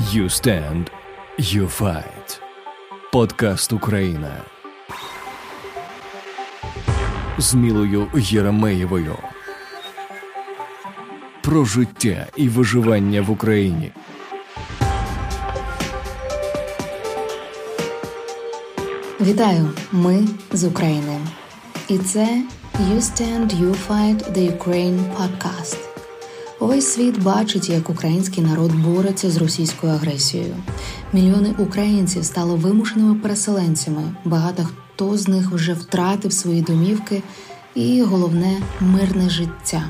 You stand, you fight. Подкаст Україна з Мілою Єремеєвою про життя і виживання в Україні. Вітаю! Ми з України. І це You Stand, You Fight The Ukraine Podcast. Увесь світ бачить, як український народ бореться з російською агресією. Мільйони українців стали вимушеними переселенцями. Багато хто з них вже втратив свої домівки і головне мирне життя.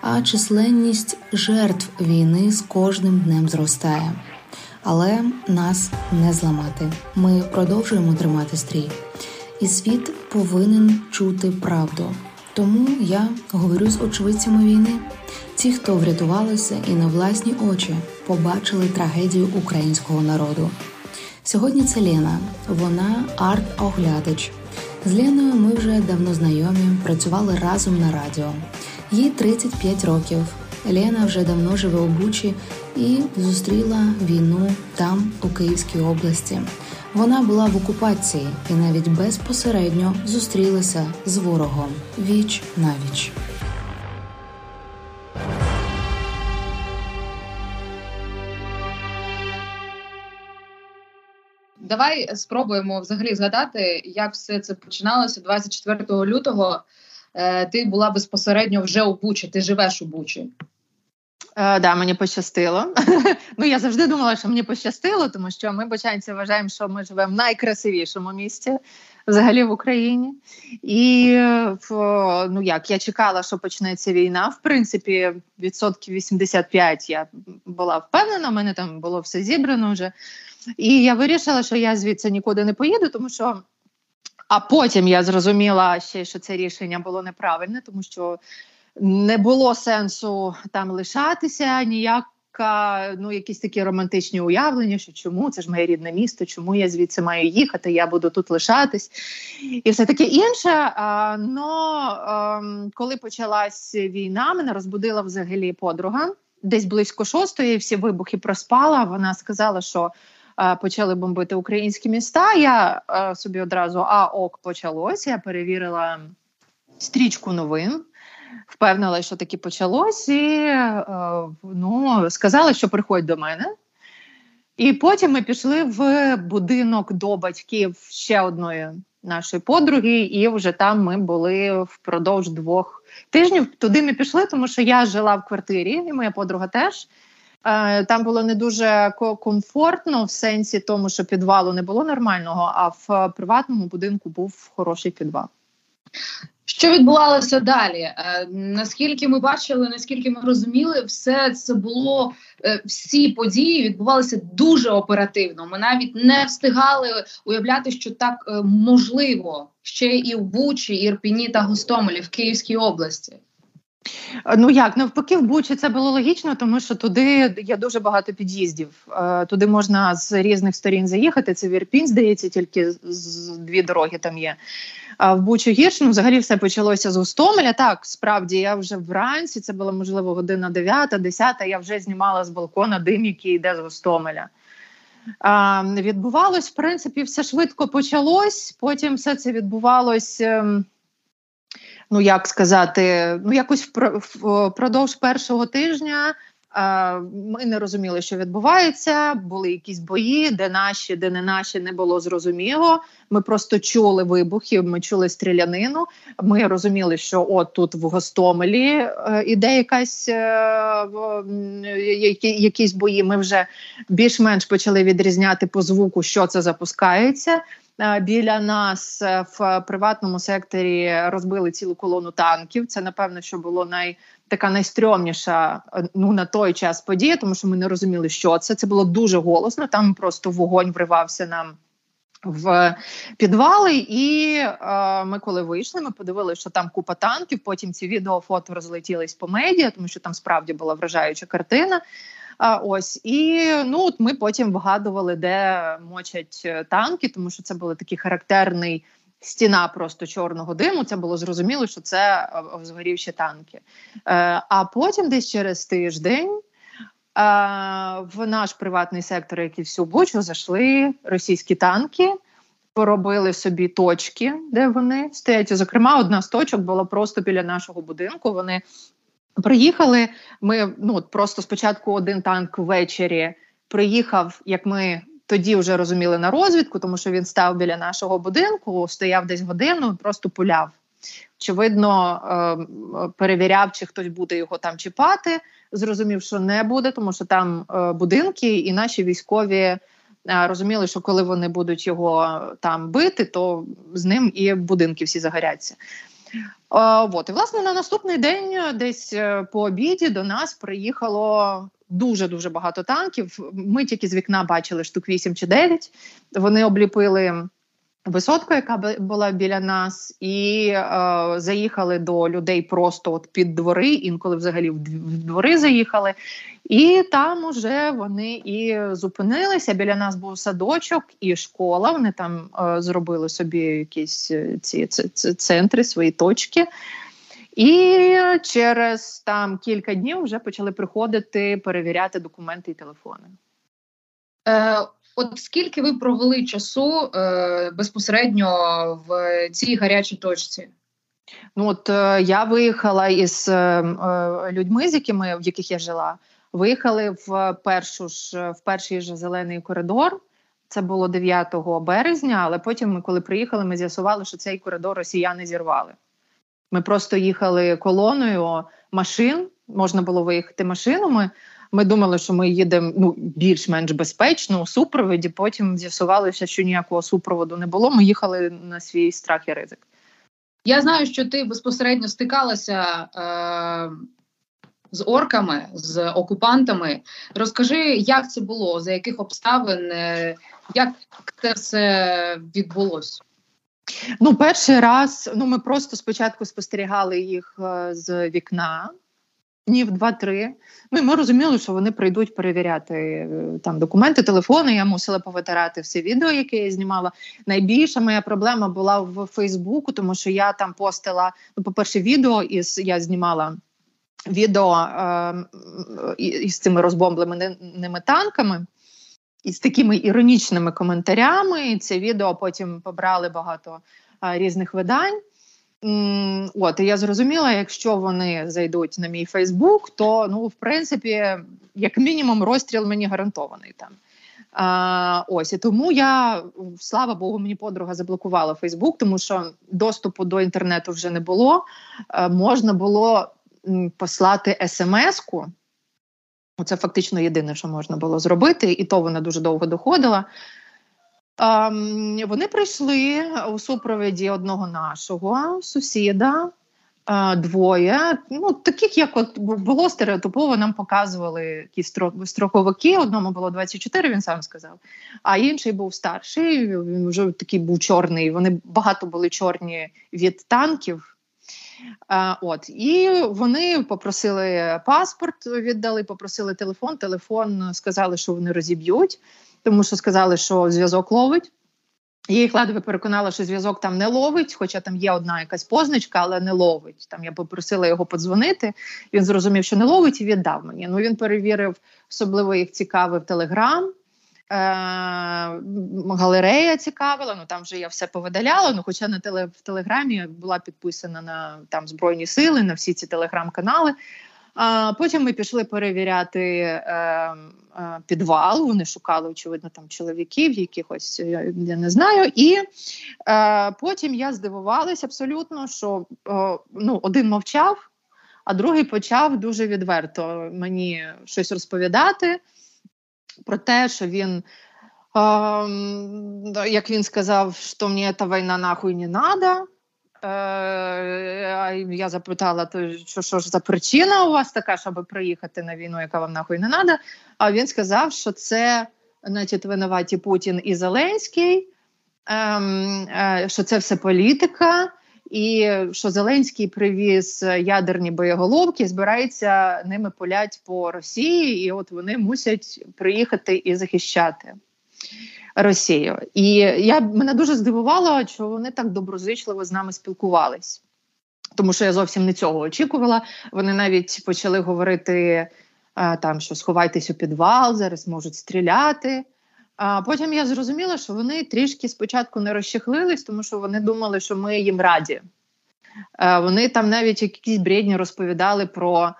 А численність жертв війни з кожним днем зростає. Але нас не зламати. Ми продовжуємо тримати стрій. І світ повинен чути правду. Тому я говорю з очевидцями війни, ті, хто врятувалися і на власні очі побачили трагедію українського народу. Сьогодні це Лена, вона арт-оглядач. З Леною ми вже давно знайомі, працювали разом на радіо. Їй 35 років. Лена вже давно живе у Бучі і зустріла війну там, у Київській області. Вона була в окупації і навіть безпосередньо зустрілася з ворогом віч на віч. Давай спробуємо взагалі згадати, як все це починалося 24 лютого. Е, ти була безпосередньо вже у Бучі, ти живеш у Бучі. Е, да, мені пощастило. ну я завжди думала, що мені пощастило, тому що ми бочанці вважаємо, що ми живемо в найкрасивішому місці взагалі в Україні. І ну як я чекала, що почнеться війна. В принципі, відсотків 85 я була впевнена, у мене там було все зібрано вже. І я вирішила, що я звідси нікуди не поїду, тому що. А потім я зрозуміла ще, що це рішення було неправильне, тому що не було сенсу там лишатися ніяк. Ну, якісь такі романтичні уявлення, що чому це ж моє рідне місто, чому я звідси маю їхати, я буду тут лишатись, і все таке інше. Ем, коли почалась війна, мене розбудила взагалі подруга десь близько шостої. Всі вибухи проспала. Вона сказала, що почали бомбити українські міста. Я собі одразу а ок почалося. Я перевірила стрічку новин. Впевнила, що таки почалось, і е, ну, сказали, що приходь до мене. І потім ми пішли в будинок до батьків ще одної нашої подруги, і вже там ми були впродовж двох тижнів. Туди ми пішли, тому що я жила в квартирі, і моя подруга теж. Е, там було не дуже комфортно в сенсі тому, що підвалу не було нормального, а в приватному будинку був хороший підвал. Що відбувалося далі? Е, наскільки ми бачили, наскільки ми розуміли, все це було е, всі події відбувалися дуже оперативно. Ми навіть не встигали уявляти, що так можливо ще і в Бучі, Ірпіні та Гостомелі в Київській області. Ну як навпаки, в Бучі це було логічно, тому що туди є дуже багато під'їздів. Е, туди можна з різних сторін заїхати. Це Вірпінь, здається, тільки з дві дороги там є. А в Бучу гірше, ну, взагалі все почалося з Гостомеля. Так, справді я вже вранці, це була можливо година 9, 10, Я вже знімала з балкона дим, який йде з Гостомеля. А, Відбувалось, в принципі, все швидко почалось. Потім все це відбувалось. Ну як сказати, ну якось впродовж першого тижня. Ми не розуміли, що відбувається. Були якісь бої, де наші, де не наші, не було зрозуміло. Ми просто чули вибухи, ми чули стрілянину. Ми розуміли, що от тут в Гостомелі е, іде якась е, якісь бої. Ми вже більш-менш почали відрізняти по звуку, що це запускається. Е, біля нас е, в приватному секторі розбили цілу колону танків. Це напевно, що було най така найстрьомніша е, ну на той час подія, тому що ми не розуміли, що це. Це було дуже голосно. Там просто вогонь вривався нам. В підвали, і е, ми, коли вийшли, ми подивилися, що там купа танків. Потім ці відео фото розлетілись по медіа, тому що там справді була вражаюча картина. А ось і ну от ми потім вгадували, де мочать е, танки, тому що це був такий характерний. Стіна просто чорного диму, це було зрозуміло, що це е, згорівші танки. Е, А потім, десь через тиждень, в наш приватний сектор, як всю Бучу, зайшли російські танки, поробили собі точки, де вони стоять. зокрема, одна з точок була просто біля нашого будинку. Вони приїхали. Ми ну просто спочатку один танк ввечері приїхав, як ми. Тоді вже розуміли на розвідку, тому що він став біля нашого будинку, стояв десь годину, просто пуляв. Очевидно, ем, перевіряв, чи хтось буде його там чіпати. Зрозумів, що не буде, тому що там е, будинки, і наші військові е, розуміли, що коли вони будуть його там бити, то з ним і будинки всі загоряться. От і власне на наступний день, десь е, по обіді, до нас приїхало дуже дуже багато танків. Ми тільки з вікна бачили штук 8 чи 9. Вони обліпили висотку, яка була біля нас, і е, заїхали до людей просто от під двори, інколи взагалі в двори заїхали. І там уже вони і зупинилися. Біля нас був садочок і школа. Вони там е, зробили собі якісь е, ці, ці, ці центри, свої точки. І через там кілька днів вже почали приходити перевіряти документи і телефони. Е, От скільки ви провели часу е, безпосередньо в цій гарячій точці? Ну от е, я виїхала із е, е людьми, з якими в яких я жила. Виїхали в першу ж в перший же зелений коридор. Це було 9 березня, але потім, ми, коли приїхали, ми з'ясували, що цей коридор росіяни зірвали. Ми просто їхали колоною машин. Можна було виїхати машинами. Ми думали, що ми їдемо ну більш-менш безпечно у супроводі. Потім з'ясувалося, що ніякого супроводу не було. Ми їхали на свій страх і ризик. Я знаю, що ти безпосередньо стикалася е, з орками, з окупантами. Розкажи, як це було, за яких обставин, е, як це все відбулося? Ну, перший раз ну ми просто спочатку спостерігали їх е, з вікна днів два-три. Ну і ми розуміли, що вони прийдуть перевіряти е, там документи, телефони. Я мусила повитирати все відео, яке я знімала. Найбільша моя проблема була в Фейсбуку, тому що я там постила ну, по перше, відео із я знімала. Відео е, із цими розбомбленими танками, і з такими іронічними коментарями. Це відео потім побрали багато е, різних видань. От я зрозуміла, якщо вони зайдуть на мій Фейсбук, то ну в принципі, як мінімум, розстріл мені гарантований там. А, Ось і тому я слава Богу, мені подруга заблокувала Фейсбук, тому що доступу до інтернету вже не було. А, можна було послати смс-ку. Це фактично єдине, що можна було зробити, і то вона дуже довго доходила. Вони прийшли у супровіді одного нашого сусіда. Двоє, ну таких, як от було стереотипово, нам показували якісь строковики. Одному було 24, він сам сказав, а інший був старший. Він вже такий був чорний. Вони багато були чорні від танків. А, От і вони попросили паспорт, віддали, попросили телефон. Телефон сказали, що вони розіб'ють тому що сказали, що зв'язок ловить. Я їх ледве переконала, що зв'язок там не ловить, хоча там є одна якась позначка, але не ловить. Там я попросила його подзвонити. Він зрозумів, що не ловить, і віддав мені. Ну він перевірив, особливо їх цікавив Телеграм. Галерея цікавила, ну там вже я все повидаляла. Ну, хоча на теле в телеграмі була підписана на там збройні сили, на всі ці телеграм-канали. Потім ми пішли перевіряти е, е, підвал. Вони шукали, очевидно, там чоловіків, якихось е, я не знаю. І потім я здивувалася абсолютно, що ну, один мовчав, а другий почав дуже відверто мені щось розповідати про те, що він. Як він сказав, що мені ця війна нахуй не треба. Е, Я запитала, то що що ж за причина у вас така, щоб приїхати на війну, яка вам нахуй не треба. А він сказав, що це значить, винуваті Путін і Зеленський, ем, е, що це все політика, і що Зеленський привіз ядерні боєголовки, збирається ними полять по Росії, і от вони мусять приїхати і захищати. Росію. І я мене дуже здивувало, що вони так доброзичливо з нами спілкувались. Тому що я зовсім не цього очікувала. Вони навіть почали говорити там що сховайтесь у підвал, зараз можуть стріляти. А потім я зрозуміла, що вони трішки спочатку не розчехлились, тому що вони думали, що ми їм раді. Вони там навіть якісь бредні розповідали про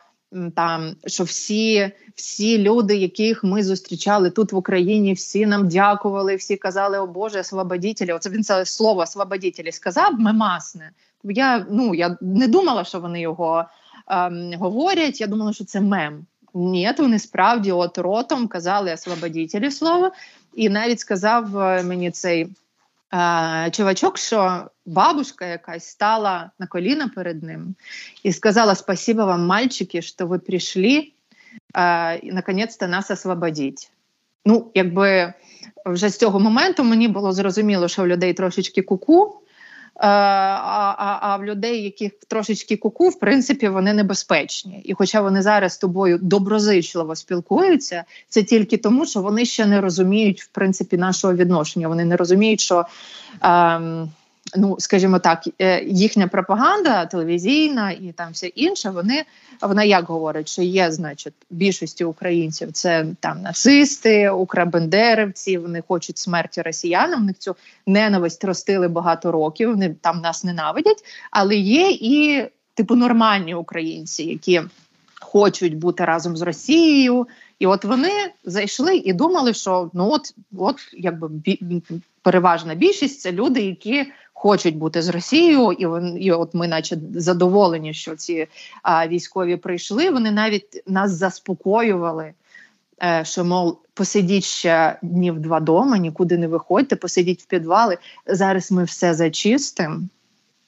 там, що всі всі люди, яких ми зустрічали тут в Україні, всі нам дякували, всі казали, о Боже, освободітелі. Оце він це слово освободітелі сказав мемасне. Я ну я не думала, що вони його ем, говорять. Я думала, що це мем. Ні, вони справді от ротом казали освободітелі слово, і навіть сказав е, мені цей е, чувачок, що бабушка якась стала на коліна перед ним і сказала: Спасибо вам, мальчики, що ви прийшли е, і наконець-то нас освободіть. Ну, якби вже з цього моменту мені було зрозуміло, що в людей трошечки куку. Е, а а, а в людей, яких трошечки куку, в принципі, вони небезпечні. І хоча вони зараз з тобою доброзичливо спілкуються, це тільки тому, що вони ще не розуміють в принципі нашого відношення. Вони не розуміють, що. Ем, ну скажімо так, е, їхня пропаганда телевізійна і там все інше, вони вона як говорить, що є, значить, більшості українців це там нацисти, украбендерівці, вони хочуть смерті росіянам. Них цю ненависть ростили багато років. Вони там нас ненавидять, але є і типу нормальні українці, які хочуть бути разом з Росією. І от вони зайшли і думали, що ну от, от якби переважна більшість це люди, які хочуть бути з Росією, і вони і от ми, наче, задоволені, що ці а, військові прийшли. Вони навіть нас заспокоювали, е, що мов посидіть ще днів два дома, нікуди не виходьте, посидіть в підвали. Зараз ми все зачистимо,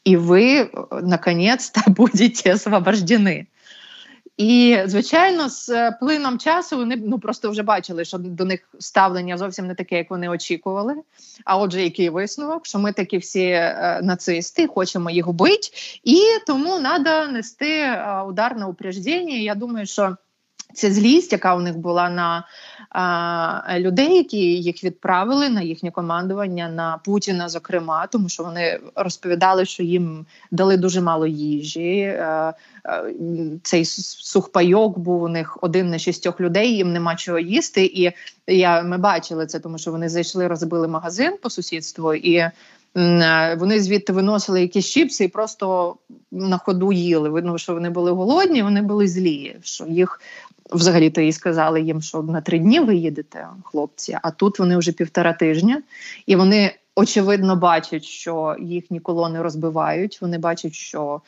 і ви наконець-то будете освобождені. І, звичайно, з е, плином часу вони ну просто вже бачили, що до них ставлення зовсім не таке, як вони очікували. А отже, який висновок, що ми такі всі е, нацисти, хочемо їх вбити, і тому треба нести е, удар на упреждення. Я думаю, що ця злість, яка у них була на людей, які їх відправили на їхнє командування на Путіна, зокрема, тому що вони розповідали, що їм дали дуже мало їжі. А, а, цей сухпайок був у них один на шістьох людей. Їм нема чого їсти. І я ми бачили це, тому що вони зайшли, розбили магазин по сусідству і. Вони звідти виносили якісь чіпси і просто на ходу їли. Видно, що вони були голодні, вони були злі. Що їх взагалі-то і сказали їм, що на три дні ви їдете, хлопці. А тут вони вже півтора тижня, і вони очевидно бачать, що їхні колони розбивають. Вони бачать, що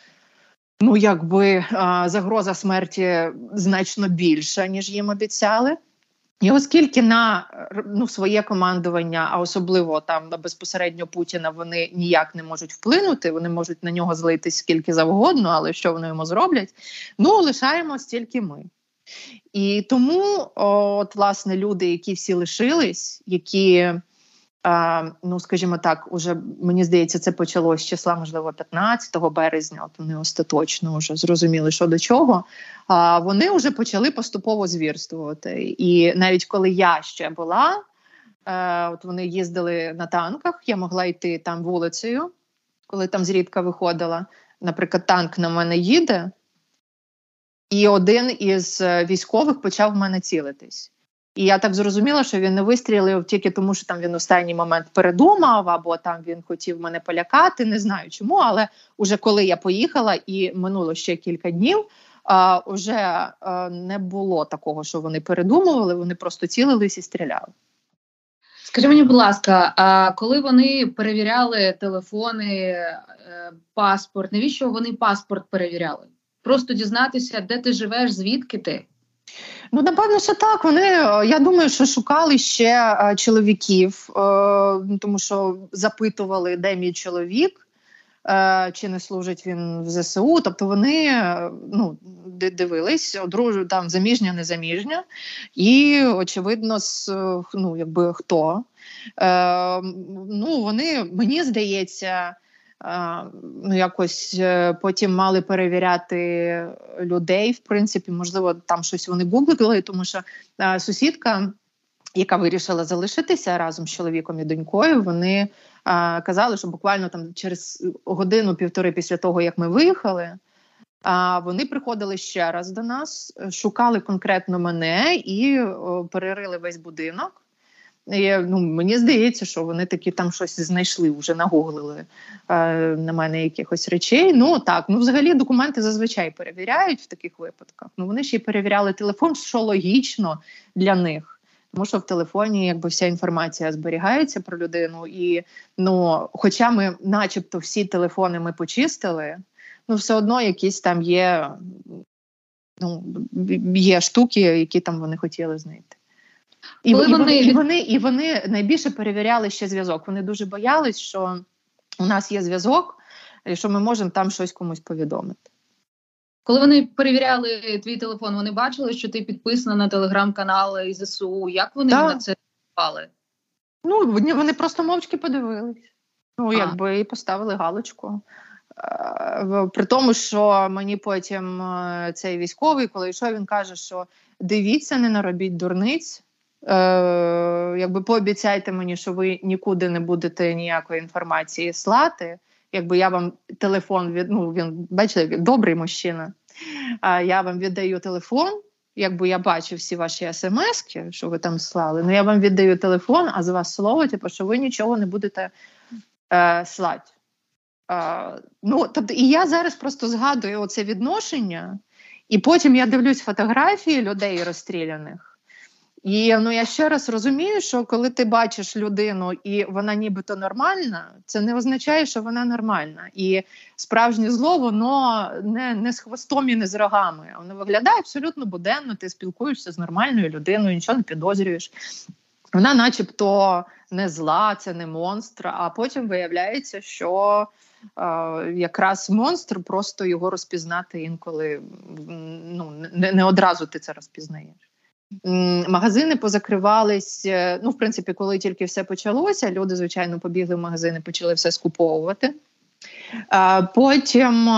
ну якби загроза смерті значно більша, ніж їм обіцяли. І оскільки на ну, своє командування, а особливо там на безпосередньо Путіна, вони ніяк не можуть вплинути, вони можуть на нього злитись скільки завгодно, але що вони йому зроблять? Ну лишаємось тільки ми. І тому, от, власне, люди, які всі лишились, які, ну скажімо так, уже мені здається, це почалося з числа, можливо, 15 березня. От вони остаточно вже зрозуміли, що до чого. А вони вже почали поступово звірствувати. І навіть коли я ще була, е, от вони їздили на танках, я могла йти там вулицею, коли там зрідка виходила. Наприклад, танк на мене їде. І один із е, військових почав в мене цілитись. І я так зрозуміла, що він не вистрілив тільки тому, що там він останній момент передумав, або там він хотів мене полякати. Не знаю чому, але уже коли я поїхала і минуло ще кілька днів, а, уже а, не було такого, що вони передумували, вони просто цілились і стріляли. Скажи мені, будь ласка, а коли вони перевіряли телефони, е, паспорт, навіщо вони паспорт перевіряли? Просто дізнатися, де ти живеш, звідки ти? Ну, напевно, що так. Вони е, я думаю, що шукали ще е, чоловіків, е, тому що запитували, де мій чоловік, чи не служить він в ЗСУ. Тобто вони ну, дивились, одружу там заміжня, незаміжня, і очевидно, ну, якби хто. Ну, Вони мені здається ну якось е, потім мали перевіряти людей. В принципі, можливо, там щось вони гуглили, тому що сусідка. Яка вирішила залишитися разом з чоловіком і донькою, вони казали, що буквально там через годину-півтори після того, як ми виїхали, А вони приходили ще раз до нас, шукали конкретно мене і о, перерили весь будинок. І, ну, Мені здається, що вони такі там щось знайшли, вже нагуглили е, на мене якихось речей. Ну так, ну взагалі документи зазвичай перевіряють в таких випадках. Ну вони ще й перевіряли телефон, що логічно для них. Тому що в телефоні якби вся інформація зберігається про людину, і ну, хоча ми, начебто, всі телефони ми почистили, ну все одно якісь там є, ну, є штуки, які там вони хотіли знайти. І, Коли і, вони, і, вони, і вони найбільше перевіряли ще зв'язок. Вони дуже боялись, що у нас є зв'язок, і що ми можемо там щось комусь повідомити. Коли вони перевіряли твій телефон, вони бачили, що ти підписана на телеграм-канал ЗСУ. Як вони да. на це впали? Ну, вони просто мовчки подивились. Ну, а. якби і поставили галочку. Е, при тому, що мені потім е, цей військовий, коли йшов, він каже, що дивіться, не наробіть дурниць. Е, Якби пообіцяйте мені, що ви нікуди не будете ніякої інформації слати. Якби я вам телефон від ну він бачите, добрий мужчина. А я вам віддаю телефон. Якби я бачив всі ваші смски, що ви там слали, ну я вам віддаю телефон, а з вас слово, типу, що ви нічого не будете е, слати. Е, ну, тобто, І я зараз просто згадую оце відношення, і потім я дивлюсь фотографії людей розстріляних. І ну я ще раз розумію, що коли ти бачиш людину і вона нібито нормальна, це не означає, що вона нормальна. І справжнє зло, воно не не з хвостом і не з рогами. Воно виглядає абсолютно буденно. Ти спілкуєшся з нормальною людиною, нічого не підозрюєш. Вона, начебто, не зла, це не монстр. А потім виявляється, що е, якраз монстр просто його розпізнати інколи ну не, не одразу ти це розпізнаєш. Магазини позакривались. Е, ну, в принципі, коли тільки все почалося, люди, звичайно, побігли в магазини, почали все скуповувати. Потім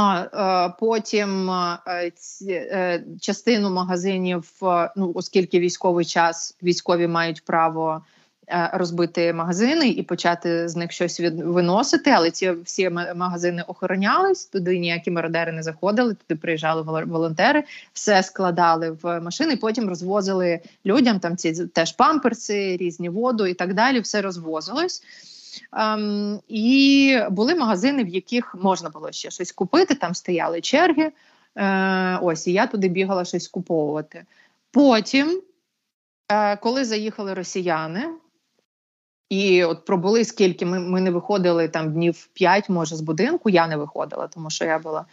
потім е, частину магазинів, ну оскільки військовий час військові мають право Е, розбити магазини і почати з них щось від, виносити. Але ці всі магазини охоронялись, туди ніякі мародери не заходили. Туди приїжджали волонтери, все складали в машини. Потім розвозили людям. Там ці теж памперси, різні воду і так далі. Все розвозилось. Um, і були магазини, в яких можна було ще щось купити. Там стояли черги. Uh, ось і я туди бігала щось куповувати. Потім, uh, коли заїхали росіяни, і от пробули скільки ми ми не виходили там днів п'ять, може, з будинку. Я не виходила, тому що я була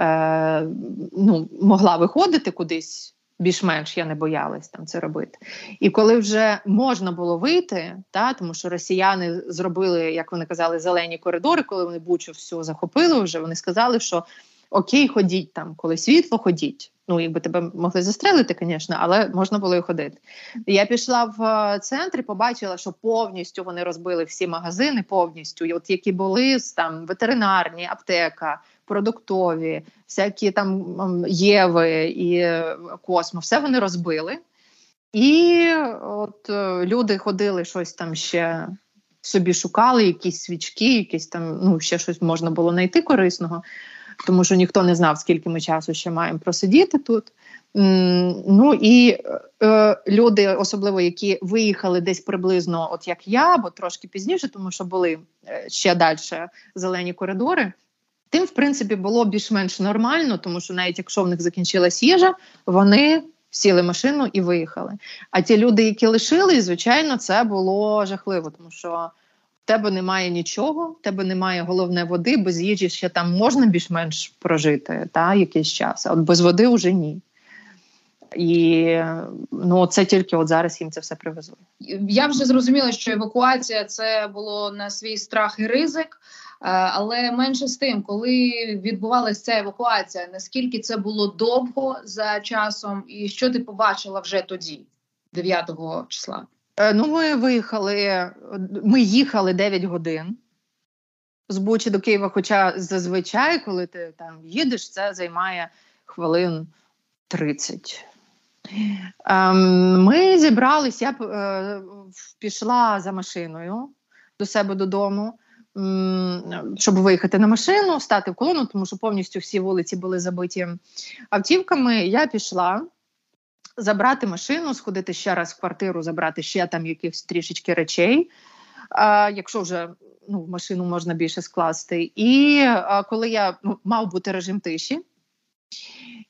е, ну, могла виходити кудись. Більш-менш я не боялась там це робити. І коли вже можна було вийти, та тому що росіяни зробили, як вони казали, зелені коридори, коли вони Бучу все захопили, вже вони сказали, що окей, ходіть там, коли світло, ходіть. Ну, якби тебе могли застрелити, звісно, але можна було і ходити. Я пішла в е, центр і побачила, що повністю вони розбили всі магазини, повністю, от які були там ветеринарні, аптека, продуктові, всякі там єви і е, космо, все вони розбили. І от е, люди ходили щось там ще собі шукали, якісь свічки, якісь там, ну, ще щось можна було знайти корисного тому що ніхто не знав, скільки ми часу ще маємо просидіти тут. Ну і е, люди, особливо які виїхали десь приблизно, от як я, або трошки пізніше, тому що були е, ще далі зелені коридори. Тим, в принципі, було більш-менш нормально, тому що навіть якщо в них закінчилась їжа, вони сіли машину і виїхали. А ті люди, які лишили, звичайно, це було жахливо, тому що тебе немає нічого, тебе немає головне води, без їжі ще там можна більш-менш прожити та, якийсь час, а от без води вже ні. І ну це тільки от зараз їм це все привезли. Я вже зрозуміла, що евакуація це було на свій страх і ризик. Е, але менше з тим, коли відбувалася ця евакуація, наскільки це було довго за часом, і що ти побачила вже тоді, 9 числа? Е, ну, ми виїхали, ми їхали 9 годин з Бучі до Києва. Хоча зазвичай, коли ти там їдеш, це займає хвилин 30. Ем, ми зібралися, я е, пішла за машиною до себе додому. щоб виїхати на машину, стати в колону, тому що повністю всі вулиці були забиті автівками. Я пішла забрати машину, сходити ще раз в квартиру, забрати ще там якихось трішечки речей. А, Якщо вже ну, в машину можна більше скласти. І а, коли я ну, мав бути режим тиші,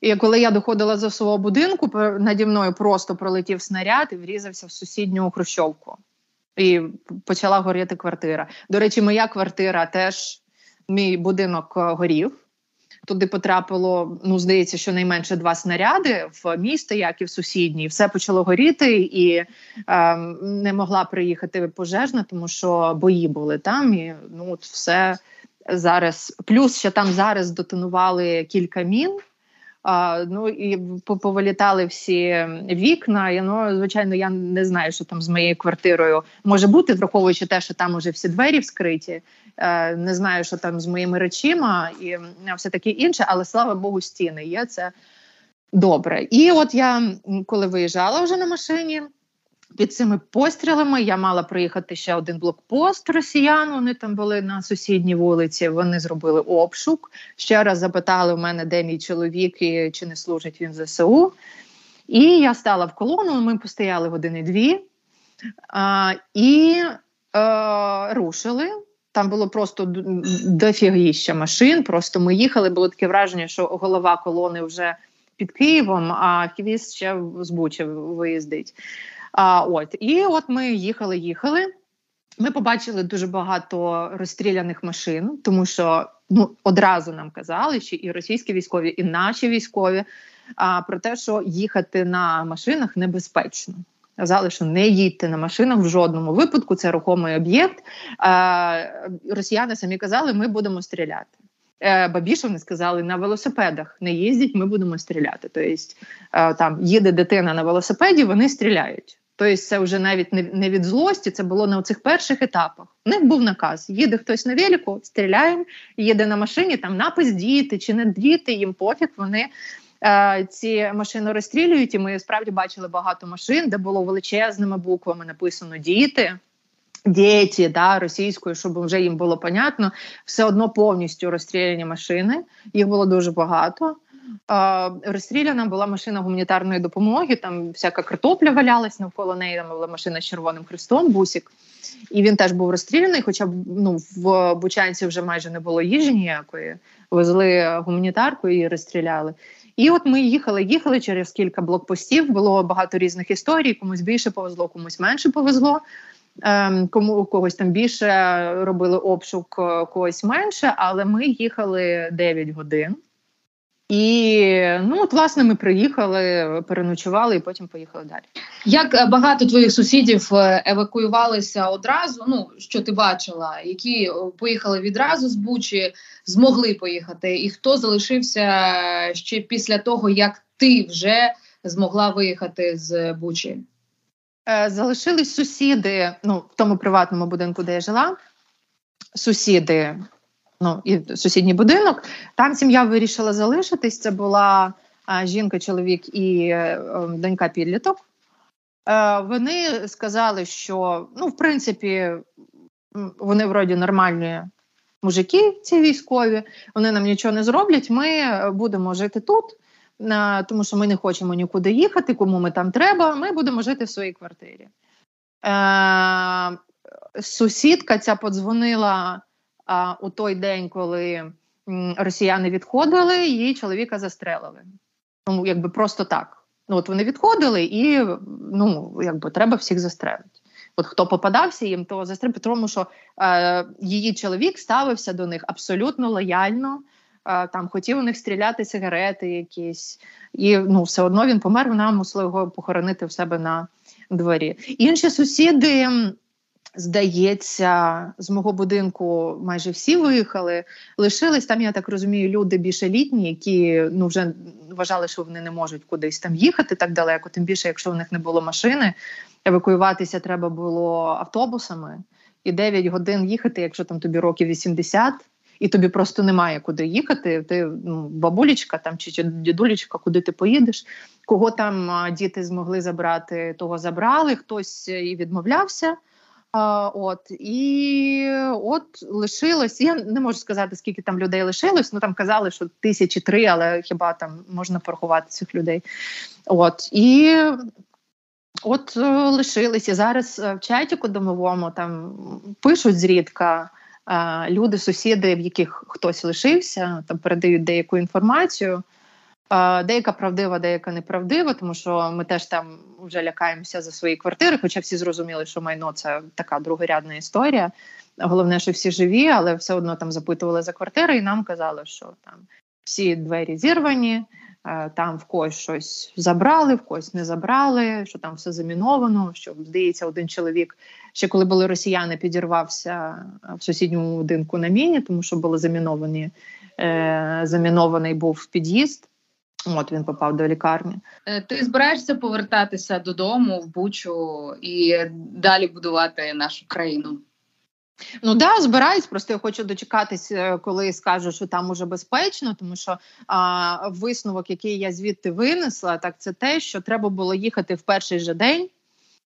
і коли я доходила до свого будинку, наді мною просто пролетів снаряд і врізався в сусідню хрущовку. І почала горіти квартира. До речі, моя квартира теж мій будинок е, горів. Туди потрапило, ну здається, що найменше два снаряди в місто, як і в сусідній. Все почало горіти, і е, не могла приїхати пожежна, тому що бої були там. І ну от все зараз. Плюс ще там зараз дотонували кілька мін. Ну і повилітали всі вікна. І, ну, звичайно, я не знаю, що там з моєю квартирою може бути, враховуючи те, що там уже всі двері вскриті. Е, Не знаю, що там з моїми речима і все таке інше, але слава Богу, стіни є це добре. І от я коли виїжджала вже на машині. Під цими пострілами я мала приїхати ще один блокпост росіян. Вони там були на сусідній вулиці. Вони зробили обшук. Ще раз запитали в мене, де мій чоловік і чи не служить він в ЗСУ. І я стала в колону. Ми постояли години дві а, і а, рушили. Там було просто дофігіща машин. Просто ми їхали. Було таке враження, що голова колони вже під Києвом, а хвіст ще з Бучі виїздить. А, От і от ми їхали, їхали. Ми побачили дуже багато розстріляних машин, тому що ну одразу нам казали, що і російські військові, і наші військові а, про те, що їхати на машинах небезпечно. Казали, що не їдьте на машинах в жодному випадку. Це рухомий об'єкт. Росіяни самі казали, ми будемо стріляти. Е, ба більше вони сказали на велосипедах не їздять, ми будемо стріляти. Тобто е, там їде дитина на велосипеді, вони стріляють. Тобто, це вже навіть не від злості, це було на цих перших етапах. У них був наказ: їде хтось на велику, стріляємо, їде на машині, там напис діти чи не діти, їм пофіг. Вони е, ці машини розстрілюють. І ми справді бачили багато машин, де було величезними буквами написано діти. Діти, да, російською, щоб вже їм було понятно, все одно повністю розстріляні машини. Їх було дуже багато. Розстріляна була машина гуманітарної допомоги. Там всяка картопля валялась навколо неї. Там була машина з червоним хрестом, бусік, і він теж був розстріляний. Хоча ну в Бучанці вже майже не було їжі ніякої. Везли гуманітарку і розстріляли. І от ми їхали, їхали через кілька блокпостів. Було багато різних історій. Комусь більше повезло, комусь менше повезло. Ем, кому у когось там більше робили обшук, когось менше, але ми їхали 9 годин. І ну от власне ми приїхали, переночували і потім поїхали далі. Як е, багато твоїх сусідів е, евакуювалися одразу? Ну що ти бачила, які е, поїхали відразу з Бучі, змогли поїхати, і хто залишився ще після того, як ти вже змогла виїхати з Бучі? Залишились сусіди. Ну в тому приватному будинку, де я жила. Сусіди ну і сусідній будинок. Там сім'я вирішила залишитись. Це була жінка, чоловік і е, донька підліток. Е, вони сказали, що ну, в принципі, вони вроді нормальні мужики, ці військові, вони нам нічого не зроблять. Ми будемо жити тут. Тому що ми не хочемо нікуди їхати, кому ми там треба. Ми будемо жити в своїй квартирі. Е, Сусідка ця подзвонила а у той день, коли росіяни відходили, її чоловіка застрелили. Тому якби просто так. Ну от вони відходили, і ну якби треба всіх застрелити. От хто попадався їм, то застрелити, тому що е, її чоловік ставився до них абсолютно лояльно. Е, там хотів у них стріляти сигарети, якісь, і ну все одно він помер. Вона мусила його похоронити в себе на дворі. Інші сусіди Здається, з мого будинку майже всі виїхали. Лишились там, я так розумію, люди більше літні, які ну вже вважали, що вони не можуть кудись там їхати так далеко. Тим більше, якщо в них не було машини, евакуюватися треба було автобусами і 9 годин їхати, якщо там тобі років 80, і тобі просто немає куди їхати. Ти ну, бабулечка там чи дідулечка, куди ти поїдеш. Кого там діти змогли забрати, того забрали. Хтось і відмовлявся. От і от лишилось. Я не можу сказати, скільки там людей лишилось. Ну там казали, що тисячі три, але хіба там можна порахувати цих людей? От і от е, лишились. І зараз е, в чатіку домовому там пишуть зрідка. Е, люди, сусіди, в яких хтось лишився, там передають деяку інформацію. Деяка правдива, деяка неправдива, тому що ми теж там вже лякаємося за свої квартири, хоча всі зрозуміли, що майно це така другорядна історія. Головне, що всі живі, але все одно там запитували за квартири, і нам казали, що там всі двері зірвані, е, там в когось щось забрали, в когось не забрали, що там все заміновано. Що здається, один чоловік ще коли були росіяни, підірвався в сусідньому будинку на міні, тому що були заміновані. Е, замінований був під'їзд. От він попав до лікарні. Е, ти збираєшся повертатися додому в Бучу і далі будувати нашу країну? Ну да, збираюсь. Просто я хочу дочекатись, е, коли скажу, що там уже безпечно, тому що а, висновок, який я звідти винесла, так це те, що треба було їхати в перший же день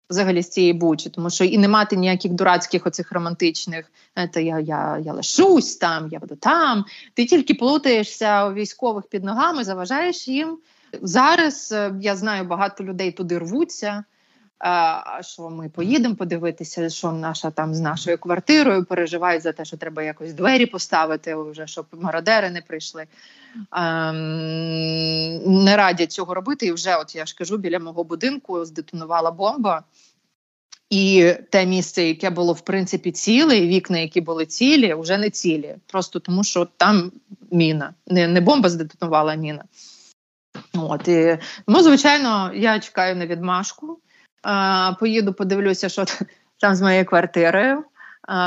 взагалі з цієї бучі, тому що і не мати ніяких дурацьких оцих романтичних це я я, я лишусь там, я буду там. Ти тільки плутаєшся у військових під ногами, заважаєш їм. Зараз е, я знаю, багато людей туди рвуться. А що ми поїдемо подивитися, що наша там з нашою квартирою переживають за те, що треба якось двері поставити, вже щоб мародери не прийшли. Ем, не радять цього робити. І вже, от я ж кажу, біля мого будинку здетонувала бомба. І те місце, яке було в принципі ціле, і вікна, які були цілі, вже не цілі. Просто тому, що там міна. Не не бомба здетонувала, а міна. От, і, Ну, звичайно, я чекаю на відмашку. Поїду, подивлюся, що там з моєю квартирою,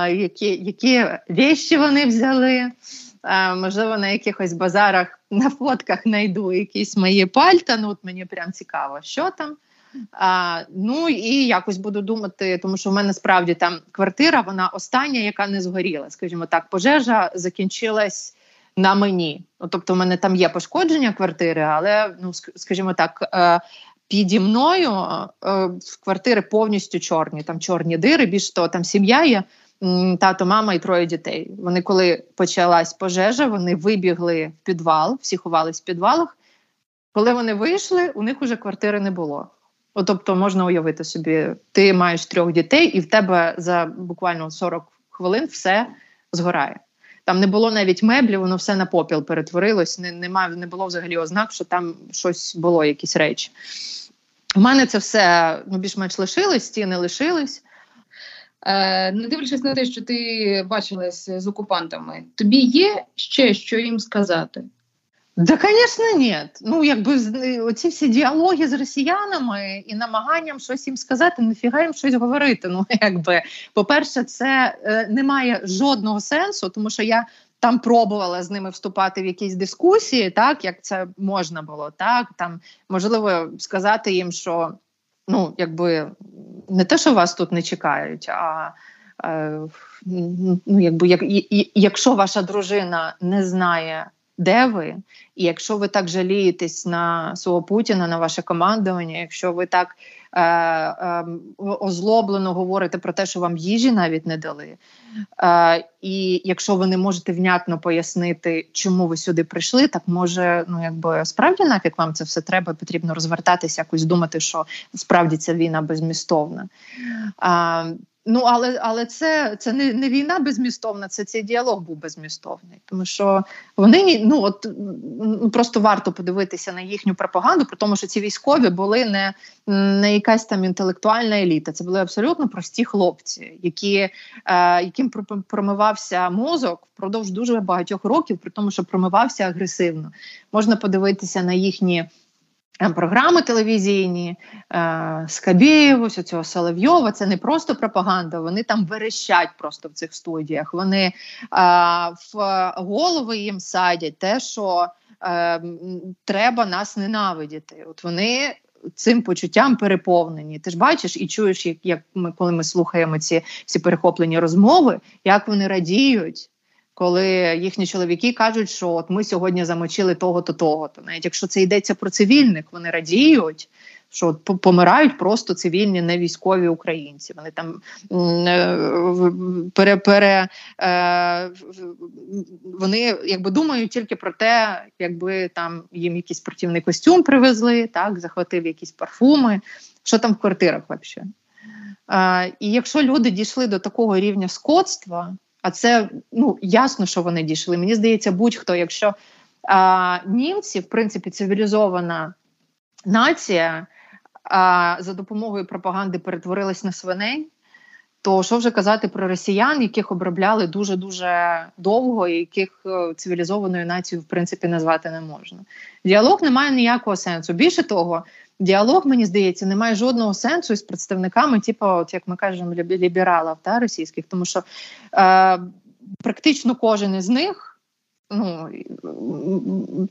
які які вещі вони взяли. Можливо, на якихось базарах на фотках знайду якісь мої пальта. Ну, от мені прям цікаво, що там. А, Ну і якось буду думати, тому що в мене справді там квартира, вона остання, яка не згоріла. Скажімо так, пожежа закінчилась на мені. Ну, Тобто, в мене там є пошкодження квартири, але ну скажімо так, е, піді мною е, квартири повністю чорні. Там чорні дири. Більш того, там сім'я є. Тато, мама і троє дітей. Вони, коли почалась пожежа, вони вибігли в підвал, всі ховались в підвалах. Коли вони вийшли, у них уже квартири не було. О, тобто можна уявити собі, ти маєш трьох дітей, і в тебе за буквально 40 хвилин все згорає. Там не було навіть меблів, воно все на попіл перетворилось. Не не, не було взагалі ознак, що там щось було, якісь речі. У мене це все ну, більш-менш лишилось, стіни лишились. Е, Не дивлячись на те, що ти бачилась з окупантами, тобі є ще що їм сказати? Да, звісно, ні. Ну, якби оці всі діалоги з росіянами і намаганням щось їм сказати, нафіга їм щось говорити. Ну, якби, по-перше, це е, не має жодного сенсу, тому що я там пробувала з ними вступати в якісь дискусії, так як це можна було, так там можливо сказати їм, що ну, якби не те, що вас тут не чекають, а е, ну, якби як, якщо ваша дружина не знає де ви, і якщо ви так жалієтесь на свого Путіна, на ваше командування, якщо ви так е, е, озлоблено говорите про те, що вам їжі навіть не дали, е, і якщо ви не можете внятно пояснити, чому ви сюди прийшли, так може, ну якби справді нафіг вам це все треба, потрібно розвертатися, якось думати, що справді ця війна безмістовна. Е, Ну, але але це це не не війна безмістовна, це цей діалог був безмістовний. Тому що вони ну от просто варто подивитися на їхню пропаганду, при тому, що ці військові були не не якась там інтелектуальна еліта. Це були абсолютно прості хлопці, які, е, яким промивався мозок впродовж дуже багатьох років, при тому, що промивався агресивно. Можна подивитися на їхні. Е, програми телевізійні е, ось цього Соловйова, це не просто пропаганда, вони там верещать просто в цих студіях. Вони е, в голови їм садять те, що треба нас ненавидіти. От вони цим почуттям переповнені. Ти ж бачиш і чуєш, як як ми, коли ми слухаємо ці всі перехоплені розмови, як вони радіють коли їхні чоловіки кажуть, що от ми сьогодні замочили того-то, того-то. Навіть якщо це йдеться про цивільних, вони радіють, що помирають просто цивільні не військові українці. Вони там е, пере, пере, е, вони якби думають тільки про те, якби там їм якийсь спортивний костюм привезли, так захватив якісь парфуми, що там в квартирах взагалі. Е, і якщо люди дійшли до такого рівня скотства, а це ну ясно, що вони дійшли. Мені здається, будь-хто, якщо а, німці, в принципі, цивілізована нація а, за допомогою пропаганди перетворилась на свиней. То що вже казати про росіян, яких обробляли дуже дуже довго, і яких е, цивілізованою нацією в принципі назвати не можна. Діалог не має ніякого сенсу. Більше того, діалог, мені здається, не має жодного сенсу із представниками, типу, от як ми кажемо, лібералів та російських, тому що е, практично кожен із них ну,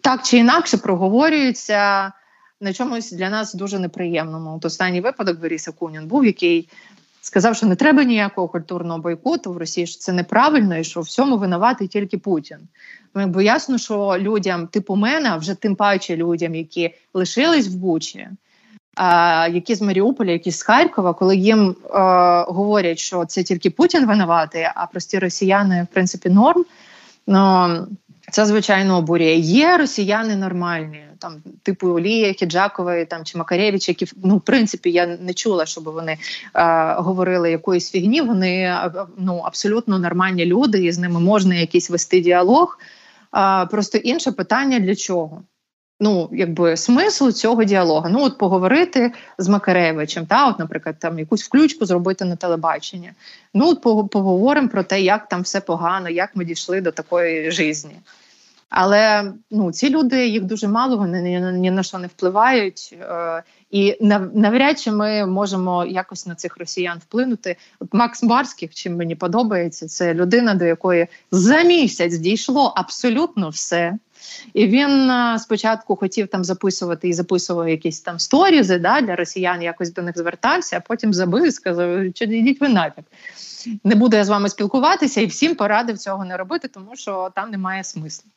так чи інакше проговорюється на чомусь для нас дуже неприємному. От останній випадок Боріса Кунін був, який сказав, що не треба ніякого культурного бойкоту в Росії, що це неправильно і що всьому винуватий тільки Путін. Ну, якби ясно, що людям, типу мене, а вже тим паче людям, які лишились в Бучі, а, які з Маріуполя, які з Харкова, коли їм а, говорять, що це тільки Путін винуватий, а прості росіяни, в принципі, норм. Ну, це звичайно обурює. Є росіяни нормальні, там типу Олія, Хіджакової там чи Макаревич, які ну в принципі я не чула, щоб вони е, говорили якоїсь фігні. Вони ну абсолютно нормальні люди, і з ними можна якийсь вести діалог. Е, просто інше питання для чого? Ну, якби смисл цього діалогу. Ну, от поговорити з Макаревичем, та, от, наприклад, там якусь включку зробити на телебаченні. Ну, от поговоримо про те, як там все погано, як ми дійшли до такої житті. Але ну, ці люди їх дуже мало, вони ні, на що не впливають. Е, і навряд чи ми можемо якось на цих росіян вплинути. От Макс Барських, чим мені подобається, це людина, до якої за місяць дійшло абсолютно все. І він спочатку хотів там записувати і записував якісь там сторізи да, для росіян, якось до них звертався, а потім забив і сказав, що йдіть ви нафіг. Не буду я з вами спілкуватися і всім порадив цього не робити, тому що там немає смислу.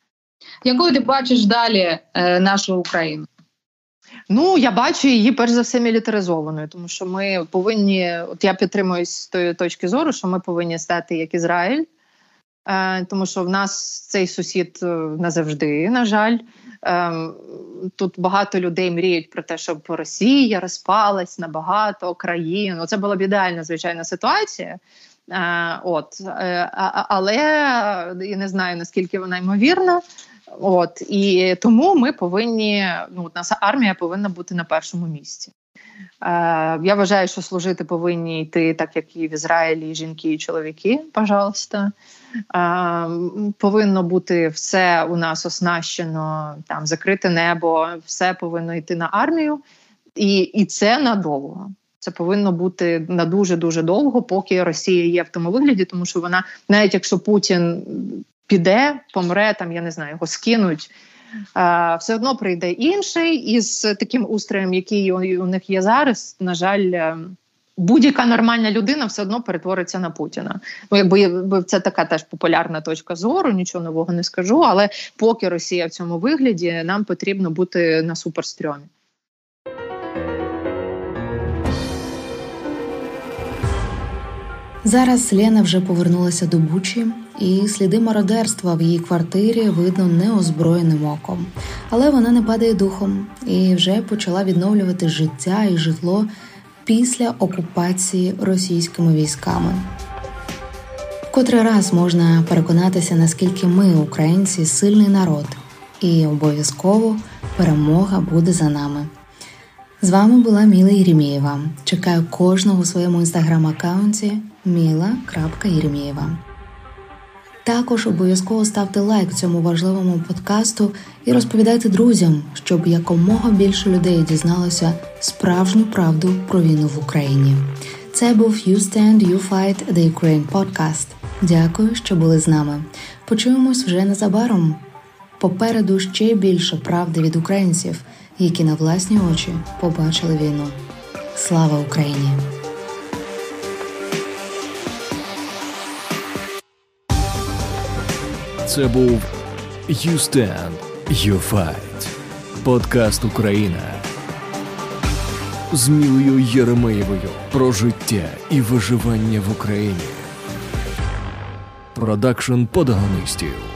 Якою ти бачиш далі е, нашу Україну? Ну, я бачу її перш за все мілітаризованою, тому що ми повинні, от я підтримуюсь з тої точки зору, що ми повинні стати як Ізраїль. Е, тому що в нас цей сусід е, назавжди, на жаль. Ем, тут багато людей мріють про те, щоб Росія розпалась на багато країн. Це була б ідеальна звичайна ситуація. Е, от, Але я не знаю наскільки вона ймовірна. От і тому ми повинні. Ну, наша армія повинна бути на першому місці. Е, Я вважаю, що служити повинні йти, так як і в Ізраїлі, жінки і чоловіки. Пожалуйста. Е, Повинно бути все у нас оснащено, там закрите небо, все повинно йти на армію, і, і це надовго. Це повинно бути на дуже дуже довго, поки Росія є в тому вигляді, тому що вона, навіть якщо Путін піде, помре там, я не знаю, його скинуть все одно прийде інший із таким устроєм, який у них є зараз. На жаль, е, будь-яка нормальна людина все одно перетвориться на Путіна. Ну, якби це така теж популярна точка зору, нічого нового не скажу. Але поки Росія в цьому вигляді, нам потрібно бути на суперстрьомі. Зараз Лена вже повернулася до Бучі, і сліди мародерства в її квартирі видно неозброєним оком. Але вона не падає духом і вже почала відновлювати життя і житло після окупації російськими військами. Котрий раз можна переконатися, наскільки ми, українці, сильний народ, і обов'язково перемога буде за нами. З вами була Міла Єремєєва. Чекаю кожного у своєму інстаграм-аккаунті Міла.Єремєєва. Також обов'язково ставте лайк цьому важливому подкасту і розповідайте друзям, щоб якомога більше людей дізналося справжню правду про війну в Україні. Це був You Stand, You Fight, The Ukraine Podcast. Дякую, що були з нами. Почуємось вже незабаром. Попереду ще більше правди від українців, які на власні очі побачили війну. Слава Україні! Це був «You Stand, You Fight» Подкаст Україна. з Мілою Єремеєвою про життя і виживання в Україні. Продакшн подагонистів.